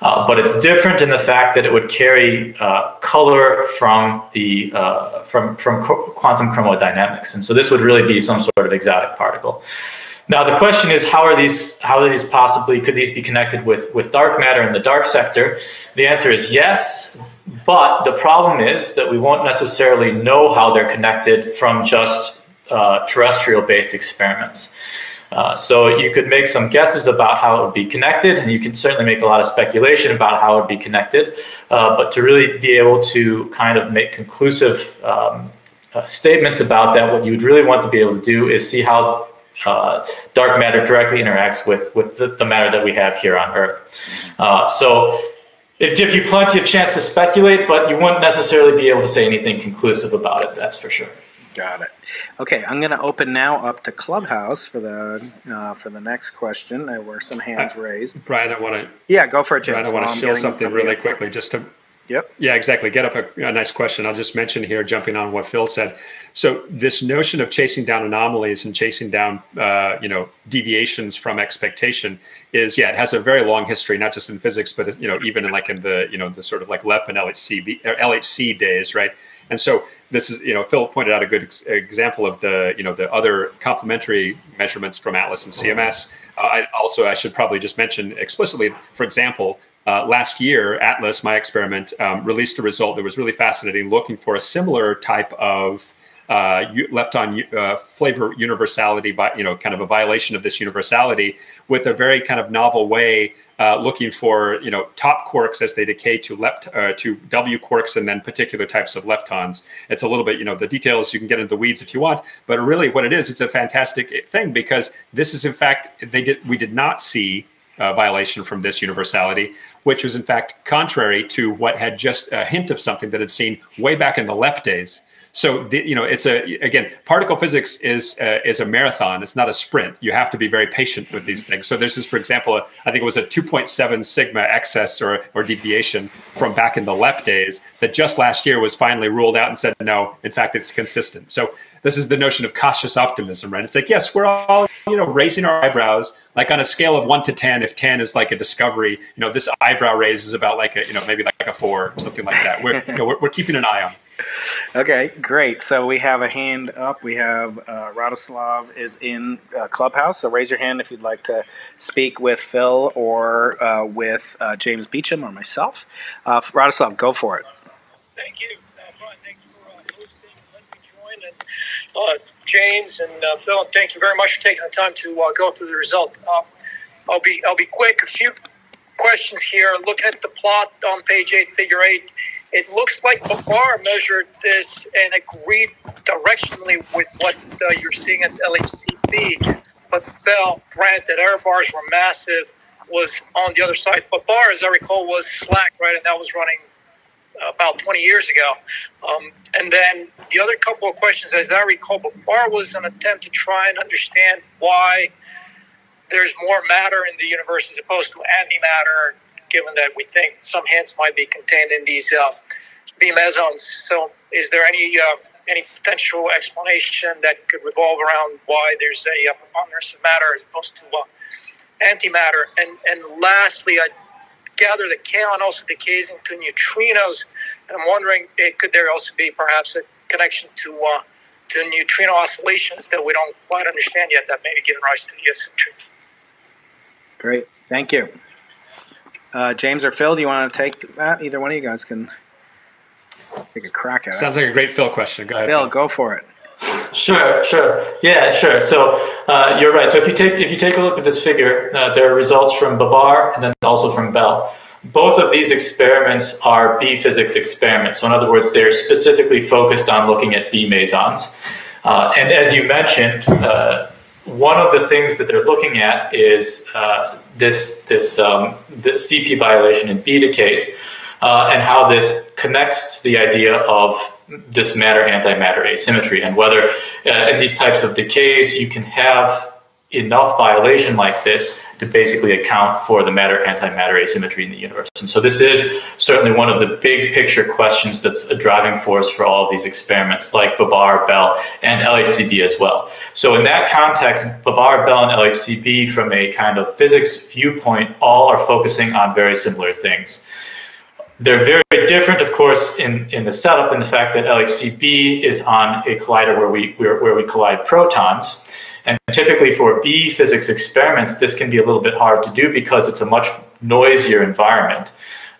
Uh, but it's different in the fact that it would carry uh, color from, the, uh, from, from quantum chromodynamics. And so this would really be some sort of exotic particle. Now the question is, how are these? How are these possibly? Could these be connected with with dark matter in the dark sector? The answer is yes, but the problem is that we won't necessarily know how they're connected from just uh, terrestrial-based experiments. Uh, so you could make some guesses about how it would be connected, and you can certainly make a lot of speculation about how it would be connected. Uh, but to really be able to kind of make conclusive um, uh, statements about that, what you would really want to be able to do is see how uh, dark matter directly interacts with with the, the, matter that we have here on Earth. Uh, so it gives you plenty of chance to speculate, but you wouldn't necessarily be able to say anything conclusive about it. That's for sure. Got it. Okay, I'm going to open now up to Clubhouse for the uh, for the next question. There were some hands raised. Brian, I want to. Yeah, go for it, James. Brian, I want to show something really quickly, just to. Yep. Yeah, exactly. Get up a, a nice question. I'll just mention here, jumping on what Phil said. So this notion of chasing down anomalies and chasing down, uh, you know, deviations from expectation is, yeah, it has a very long history, not just in physics, but you know, even in like in the, you know, the sort of like LEP and LHC LHC days, right? And so this is, you know, Phil pointed out a good ex- example of the, you know, the other complementary measurements from Atlas and CMS. Uh, I also I should probably just mention explicitly, for example, uh, last year, Atlas, my experiment, um, released a result that was really fascinating, looking for a similar type of uh, lepton uh, flavor universality, you know, kind of a violation of this universality with a very kind of novel way, uh, looking for you know top quarks as they decay to lept uh, to W quarks and then particular types of leptons. It's a little bit you know the details you can get into the weeds if you want, but really what it is, it's a fantastic thing because this is in fact they did we did not see. Uh, violation from this universality, which was in fact contrary to what had just a hint of something that had seen way back in the LEP days So the, you know, it's a again, particle physics is uh, is a marathon. It's not a sprint. You have to be very patient with these things. So this is, for example, a, I think it was a 2.7 sigma excess or or deviation from back in the LEP days that just last year was finally ruled out and said no. In fact, it's consistent. So this is the notion of cautious optimism, right? It's like yes, we're all you know raising our eyebrows like on a scale of one to ten. If ten is like a discovery, you know, this eyebrow raise is about like a you know maybe like a four or something like that. We're you know, we're, we're keeping an eye on. Okay, great. So we have a hand up. We have uh, Radoslav is in uh, Clubhouse. So raise your hand if you'd like to speak with Phil or uh, with uh, James Beacham or myself. Uh, Radoslav, go for it. Thank you. Uh, uh, and me join. And uh, James and Phil, thank you very much for taking the time to go through the result. I'll be I'll be quick. A few questions here. Looking at the plot on page eight, figure eight, it looks like Babar measured this and agreed directionally with what uh, you're seeing at LHCb. But Belle, granted, error bars were massive, was on the other side. Babar, as I recall, was SLAC, right? And that was running about 20 years ago. Um, and then the other couple of questions, as I recall, Babar was an attempt to try and understand why there's more matter in the universe as opposed to antimatter, given that we think some hints might be contained in these uh, B mesons. So, is there any uh, any potential explanation that could revolve around why there's a, a preponderance of matter as opposed to uh, antimatter? And and lastly, I gather that kaon also decays into neutrinos, and I'm wondering, eh, could there also be perhaps a connection to uh, to neutrino oscillations that we don't quite understand yet that may be giving rise to the asymmetry? Great, thank you. Uh, James or Phil, do you want to take that? Either one of you guys can take a crack at it. Sounds like a great Phil question. Go ahead. Phil, Phil. go for it. Sure, sure. Yeah, sure. So uh, you're right. So if you take if you take a look at this figure, uh, there are results from Babar and then also from Belle. Both of these experiments are B physics experiments. So in other words, they're specifically focused on looking at B mesons. Uh, and as you mentioned, uh, one of the things that they're looking at is uh, this this um, CP violation in beta decays, uh, and how this connects to the idea of this matter antimatter asymmetry, and whether uh, in these types of decays you can have enough violation like this to basically account for the matter antimatter asymmetry in the universe. And so this is certainly one of the big picture questions that's a driving force for all of these experiments like Babar, Belle, and LHCb as well. So in that context, Babar, Belle, and LHCb from a kind of physics viewpoint all are focusing on very similar things. They're very, different, of course, in, in the setup in the fact that LHCb is on a collider where we, where, where we collide protons. And typically for B physics experiments, this can be a little bit hard to do because it's a much noisier environment.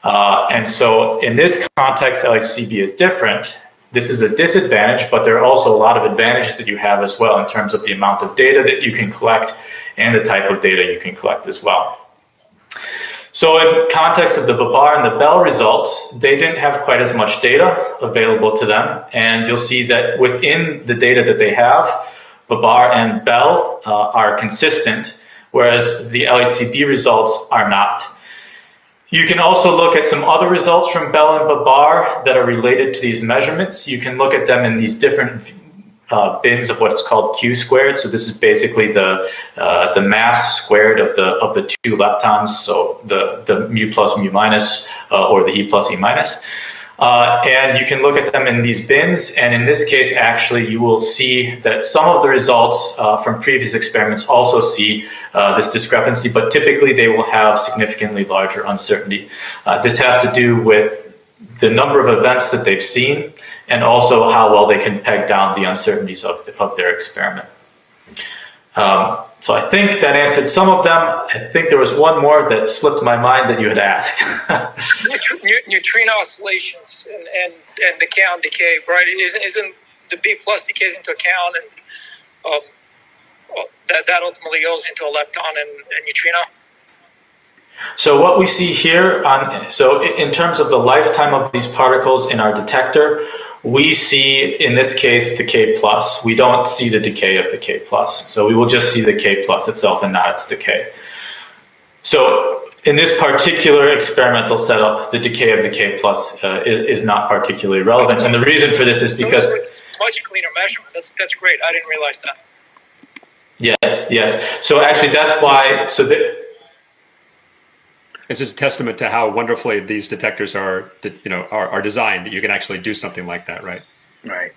Uh, and so in this context, LHCb is different. This is a disadvantage, but there are also a lot of advantages that you have as well in terms of the amount of data that you can collect and the type of data you can collect as well. So in context of the Babar and the Belle results, they didn't have quite as much data available to them. And you'll see that within the data that they have, Babar and Belle uh, are consistent, whereas the LHCb results are not. You can also look at some other results from Belle and Babar that are related to these measurements. You can look at them in these different uh, bins of what's called q squared. So this is basically the uh, the mass squared of the of the two leptons. So the the mu plus mu minus uh, or the e plus e minus. Uh, and you can look at them in these bins. And in this case, actually, you will see that some of the results uh, from previous experiments also see uh, this discrepancy, but typically they will have significantly larger uncertainty. this has to do with the number of events that they've seen and also how well they can peg down the uncertainties of, the, of their experiment. Um, so I think that answered some of them. I think there was one more that slipped my mind that you had asked. [laughs] neutrino oscillations and, and, and the kaon decay, right? Isn't, isn't the B plus decays into a kaon and um, that, that ultimately goes into a lepton and, and neutrino? So what we see here on, so in terms of the lifetime of these particles in our detector, we see in this case the K plus. We don't see the decay of the K plus. So we will just see the K plus itself and not its decay. So in this particular experimental setup, the decay of the K plus uh, is, is, not particularly relevant. And the reason for this is because it's much cleaner measurement. That's that's great. I didn't realize that. Yes, yes. So actually, that's why. So that. It's just a testament to how wonderfully these detectors are, you know, are, are designed that you can actually do something like that, right? Right.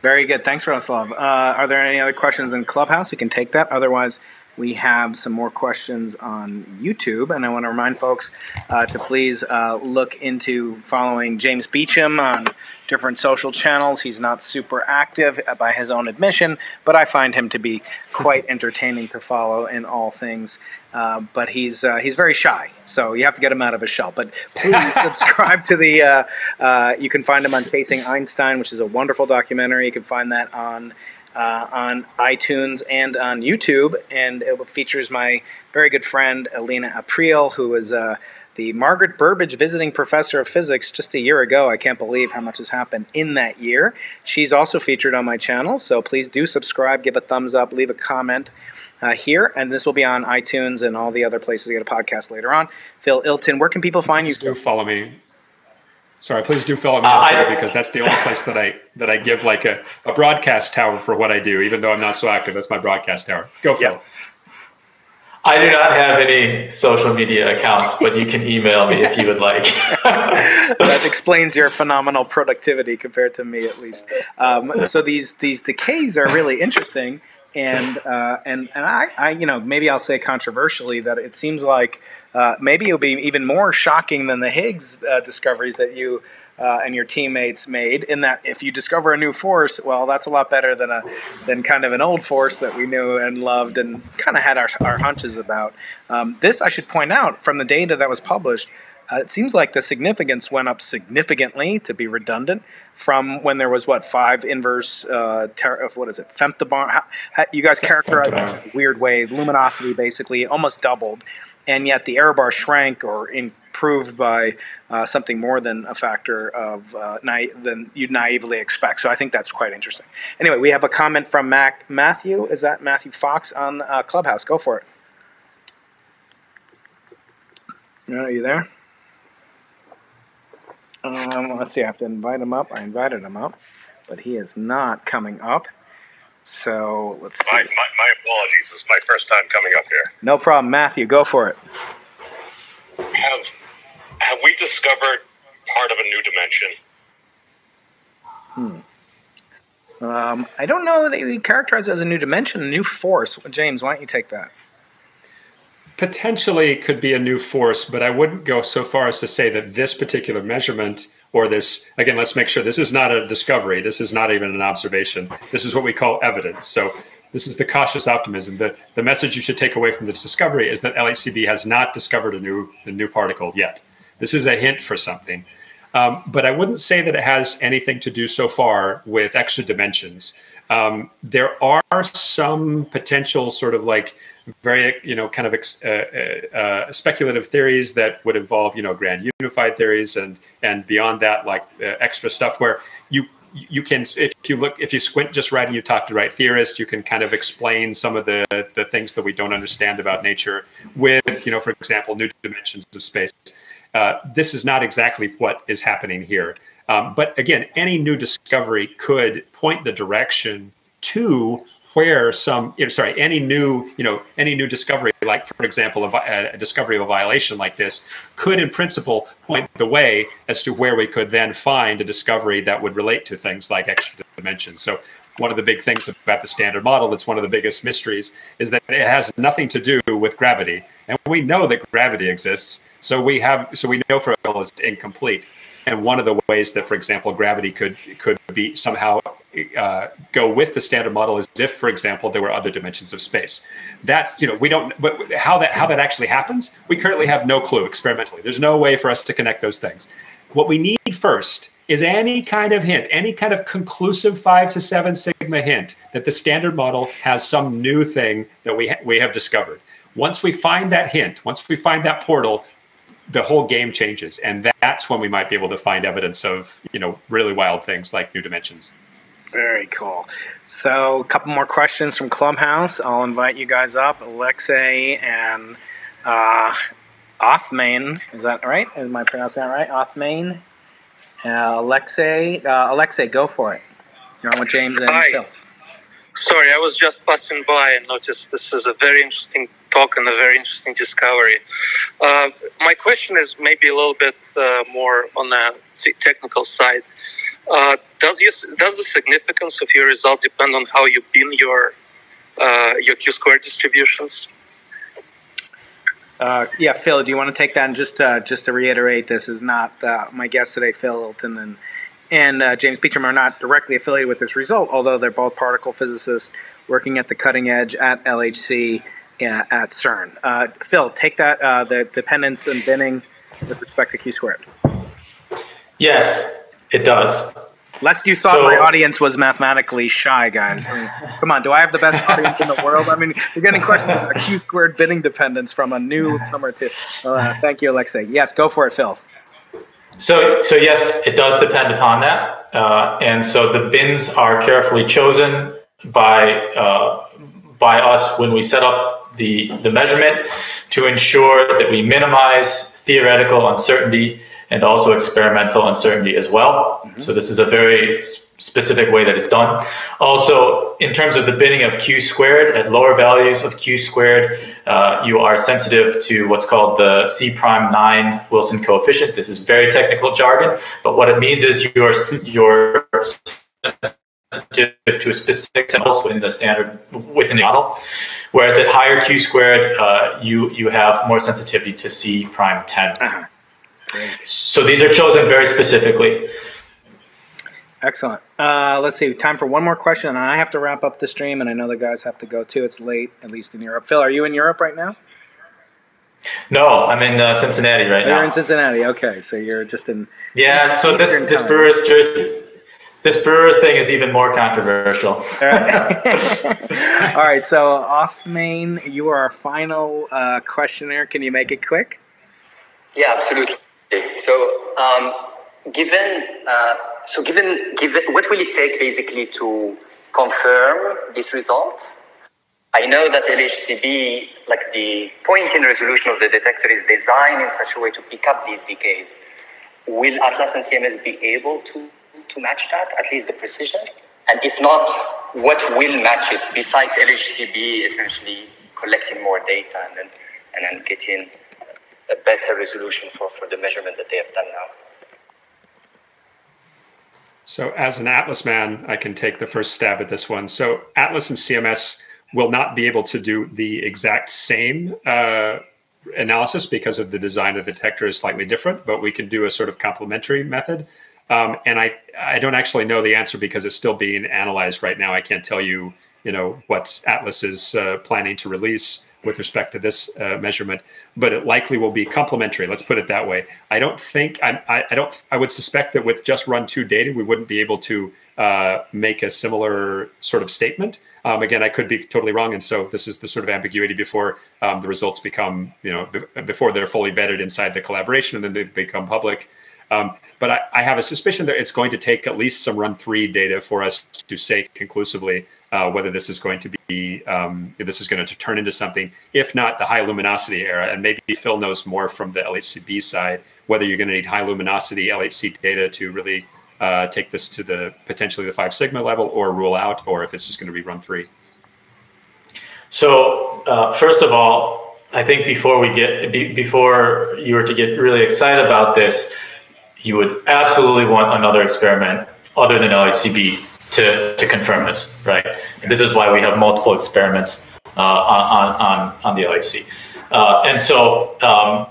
Very good. Thanks, Roslav. Uh, are there any other questions in Clubhouse? We can take that. Otherwise, we have some more questions on YouTube, and I want to remind folks uh, to please uh, look into following James Beacham on different social channels. He's not super active by his own admission, but I find him to be [laughs] quite entertaining to follow in all things. Uh, but he's uh, he's very shy, so you have to get him out of his shell. But please [laughs] subscribe to the. Uh, uh, you can find him on Chasing Einstein, which is a wonderful documentary. You can find that on uh, on iTunes and on YouTube, and it features my very good friend Elena Aprile, who is uh, the Margaret Burbidge Visiting Professor of Physics just a year ago. I can't believe how much has happened in that year. She's also featured on my channel, so please do subscribe, give a thumbs up, leave a comment. Uh, here, and this will be on iTunes and all the other places you get a podcast later on. Phil Ilten, where can people find you? Do follow me Sorry, please do follow me uh, on Twitter because that's the only place that I that I give like a, a broadcast tower for what I do, even though I'm not so active. That's my broadcast tower. Go, Phil. I do not have any social media accounts, but you can email me if you would like. [laughs] that explains your phenomenal productivity compared to me, at least. Um, so these these decays are really interesting, and uh, and and I, I you know maybe I'll say controversially that it seems like uh, maybe it'll be even more shocking than the Higgs uh, discoveries that you uh, and your teammates made. In that, if you discover a new force, well, that's a lot better than a than kind of an old force that we knew and loved and kind of had our, our hunches about. Um, this, I should point out, from the data that was published. Uh, it seems like the significance went up significantly, to be redundant, from when there was what five inverse uh, ter- what is it femtobarn? you guys characterize this weird way. Luminosity basically almost doubled, and yet the error bar shrank or improved by uh, something more than a factor of uh, na- than you'd naively expect. So I think that's quite interesting. Anyway, we have a comment from Mac- Matthew. Is that Matthew Fox on uh, Clubhouse? Go for it. Are you there? Um, let's see. I have to invite him up. I invited him up, but he is not coming up. So let's see. My, my, my apologies. This is my first time coming up here. No problem, Matthew. Go for it. Have Have we discovered part of a new dimension? Hmm. Um, I don't know that we characterize it as a new dimension, a new force. James, why don't you take that? Potentially could be a new force, but I wouldn't go so far as to say that this particular measurement or this again let's make sure this is not a discovery this is not even an observation this is what we call evidence so this is the cautious optimism the, the message you should take away from this discovery is that lhcb has not discovered a new a new particle yet this is a hint for something. Um, but i wouldn't say that it has anything to do so far with extra dimensions. Um, there are some potential sort of like very you know kind of uh, uh, uh, speculative theories that would involve you know grand unified theories and and beyond that like uh, extra stuff where you you can if you look if you squint just right and you talk to the right theorist you can kind of explain some of the the things that we don't understand about nature with you know for example new dimensions of space uh, this is not exactly what is happening here. Um, but again any new discovery could point the direction to where some you know, sorry any new you know any new discovery like for example a, a, discovery of a violation like this could in principle point the way as to where we could then find a discovery that would relate to things like extra dimensions. So one of the big things about the standard model that's one of the biggest mysteries is that it has nothing to do with gravity and we know that gravity exists so we have so we know for all is incomplete and one of the ways that for example gravity could could be somehow uh, go with the standard model as if, for example, there were other dimensions of space. That's you know we don't, but how that how that actually happens, we currently have no clue experimentally. There's no way for us to connect those things. What we need first is any kind of hint, any kind of conclusive five to seven sigma hint that the standard model has some new thing that we ha- we have discovered. Once we find that hint, once we find that portal, the whole game changes, and that's when we might be able to find evidence of you know really wild things like new dimensions. Very cool. So, a couple more questions from Clubhouse. I'll invite you guys up, Alexei and Uh, Othmane, is that right? Am I pronouncing that right? Othmane. Uh, Alexei, uh, Alexei, go for it. You're on with James and Hi. Phil. Sorry, I was just passing by and noticed this is a very interesting talk and a very interesting discovery. Uh, my question is maybe a little bit uh, more on the te- technical side. Uh, does you, does the significance of your result depend on how you bin your uh, your q square distributions? Uh, yeah, Phil, do you want to take that? And just uh, just to reiterate, this is not uh, my guest today, Phil Ilten and and uh, James Beacham are not directly affiliated with this result, although they're both particle physicists working at the cutting edge at LHC uh, at CERN. Uh, Phil, take that the dependence and binning with respect to Q squared. Yes, it does. Lest you thought So- my audience was mathematically shy, guys. I mean, come on, do I have the best audience in the world? I mean, you're getting questions about Q squared binning dependence from a new number two. Uh, thank you, Alexei. Yes, go for it, Phil. So, so yes, it does depend upon that, uh, and so the bins are carefully chosen by uh, by us when we set up the the measurement to ensure that we minimize theoretical uncertainty and also experimental uncertainty as well. So this is a very specific way that it's done. Also, in terms of the binning of q squared at lower values of q squared, uh, you are sensitive to what's called the C prime nine Wilson coefficient. This is very technical jargon, but what it means is you're you're sensitive to a specific cells within the standard within the model. Whereas at higher q squared, uh, you you have more sensitivity to C prime ten. Uh-huh. So these are chosen very specifically. Excellent. Uh, let's see. Time for one more question, and I have to wrap up the stream, and I know the guys have to go too. It's late, at least in Europe. Phil, are you in Europe right now? No, I'm in uh, Cincinnati right now. You're in Cincinnati. Okay, so you're just in. Yeah, so this Eastern this time. brewer's jersey, this brewer thing is even more controversial. All right. [laughs] All right. So, Othmane, you are our final uh, questionnaire. Can you make it quick? Yeah, absolutely. So, um, given uh, so given given what will it take basically to confirm this result? I know that LHCb, like the point in resolution of the detector, is designed in such a way to pick up these decays. Will Atlas and CMS be able to to match that, at least the precision? And if not, what will match it besides LHCb essentially collecting more data and then and then getting a better resolution for, for the measurement that they have done now. So, as an Atlas man, I can take the first stab at this one. So, Atlas and CMS will not be able to do the exact same uh, analysis because of the design of the detector is slightly different, but we can do a sort of complementary method. Um, and I, I don't actually know the answer because it's still being analyzed right now. I can't tell you, you know, what Atlas is uh, planning to release with respect to this uh, measurement, but it likely will be complementary. Let's put it that way. I don't think I, I, don't. I would suspect that with just run two data, we wouldn't be able to uh, make a similar sort of statement. Um, again, I could be totally wrong, and so this is the sort of ambiguity before um, the results become, you know, b- before they're fully vetted inside the collaboration, and then they become public. Um, but I, I have a suspicion that it's going to take at least some run three data for us to say conclusively uh, whether this is going to be um, this is going to turn into something. If not, the high luminosity era, and maybe Phil knows more from the LHCb side whether you're going to need high luminosity LHC data to really uh, take this to the potentially the five sigma level, or rule out, or if it's just going to be run three. So uh, first of all, I think before we get be, before you were to get really excited about this, you would absolutely want another experiment other than LHCb to, to confirm this, right? This is why we have multiple experiments uh, on, on, on the LHC. Uh, and so, um,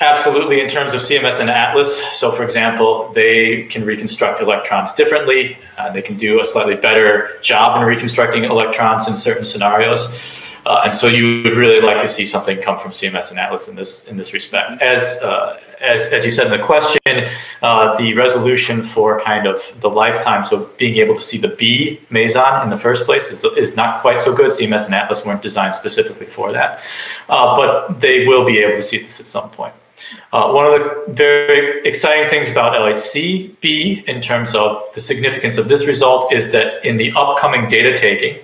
absolutely, in terms of CMS and Atlas, so for example, they can reconstruct electrons differently. Uh, they can do a slightly better job in reconstructing electrons in certain scenarios. Uh, and so you would really like to see something come from CMS and Atlas in this in this respect. As uh, as, as you said in the question, uh, the resolution for kind of the lifetime, so being able to see the B meson in the first place is, is not quite so good. CMS and Atlas weren't designed specifically for that, uh, but they will be able to see this at some point. Uh, one of the very exciting things about LHC-B in terms of the significance of this result is that in the upcoming data taking,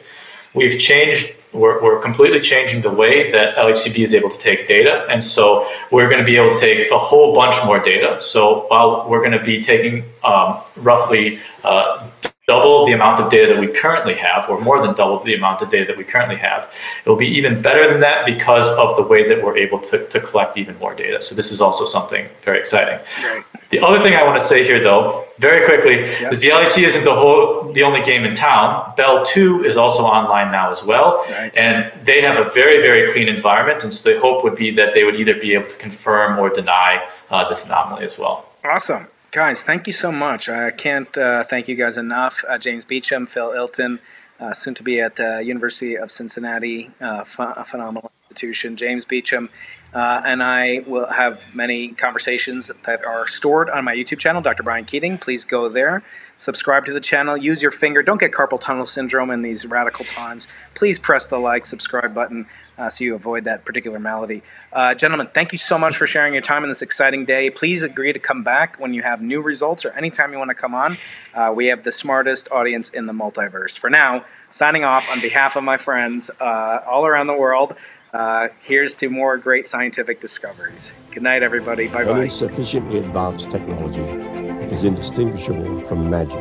we've changed we're, we're completely changing the way that LHCb is able to take data. And so we're going to be able to take a whole bunch more data. So while we're going to be taking um, roughly uh, double the amount of data that we currently have, or more than double the amount of data that we currently have. It will be even better than that because of the way that we're able to, to collect even more data. So this is also something very exciting. Right. The other thing I want to say here, though, very quickly, yep. is the LHC isn't the whole the only game in town. Belle Two is also online now as well, right. and they have a very very clean environment. And so the hope would be that they would either be able to confirm or deny uh, this anomaly as well. Awesome. Guys, thank you so much. I can't uh, thank you guys enough. Uh, James Beacham, Phil Ilten, uh, soon to be at the University of Cincinnati, uh, a phenomenal institution. James Beacham uh, and I will have many conversations that are stored on my YouTube channel, Dr. Brian Keating. Please go there, subscribe to the channel, use your finger. Don't get carpal tunnel syndrome in these radical times. Please press the like, subscribe button uh, so you avoid that particular malady. Uh, gentlemen, thank you so much for sharing your time in this exciting day. Please agree to come back when you have new results or anytime you want to come on. Uh, we have the smartest audience in the multiverse. For now, signing off on behalf of my friends uh, all around the world. Uh, here's to more great scientific discoveries. Good night, everybody. Bye bye. Sufficiently advanced technology is indistinguishable from magic.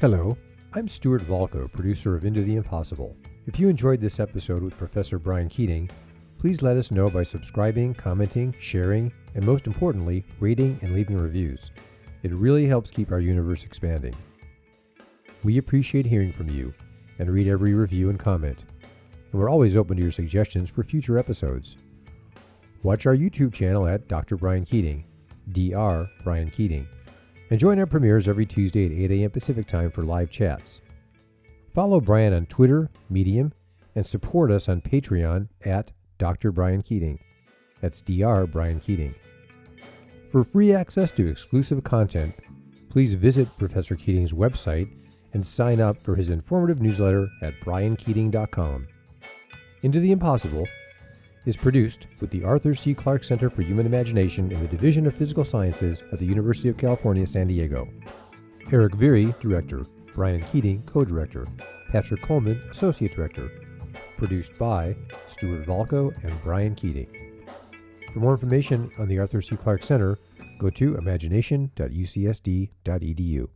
Hello, I'm Stuart Volko, producer of Into the Impossible. If you enjoyed this episode with Professor Brian Keating, please let us know by subscribing, commenting, sharing, and most importantly, rating and leaving reviews. It really helps keep our universe expanding. We appreciate hearing from you and read every review and comment. And we're always open to your suggestions for future episodes. Watch our YouTube channel at Dr. Brian Keating, Dr. Brian Keating and join our premieres every Tuesday at 8 a.m. Pacific Time for live chats. Follow Brian on Twitter, Medium, and support us on Patreon at Dr. Brian Keating. That's Dr. Brian Keating. For free access to exclusive content, please visit Professor Keating's website and sign up for his informative newsletter at briankeating.com. Into the Impossible is produced with the Arthur C. Clarke Center for Human Imagination in the Division of Physical Sciences at the University of California, San Diego. Erik Viirre, Director, Brian Keating, Co-Director, Patrick Coleman, Associate Director. Produced by Stuart Volko and Brian Keating. For more information on the Arthur C. Clarke Center, go to imagination.ucsd.edu.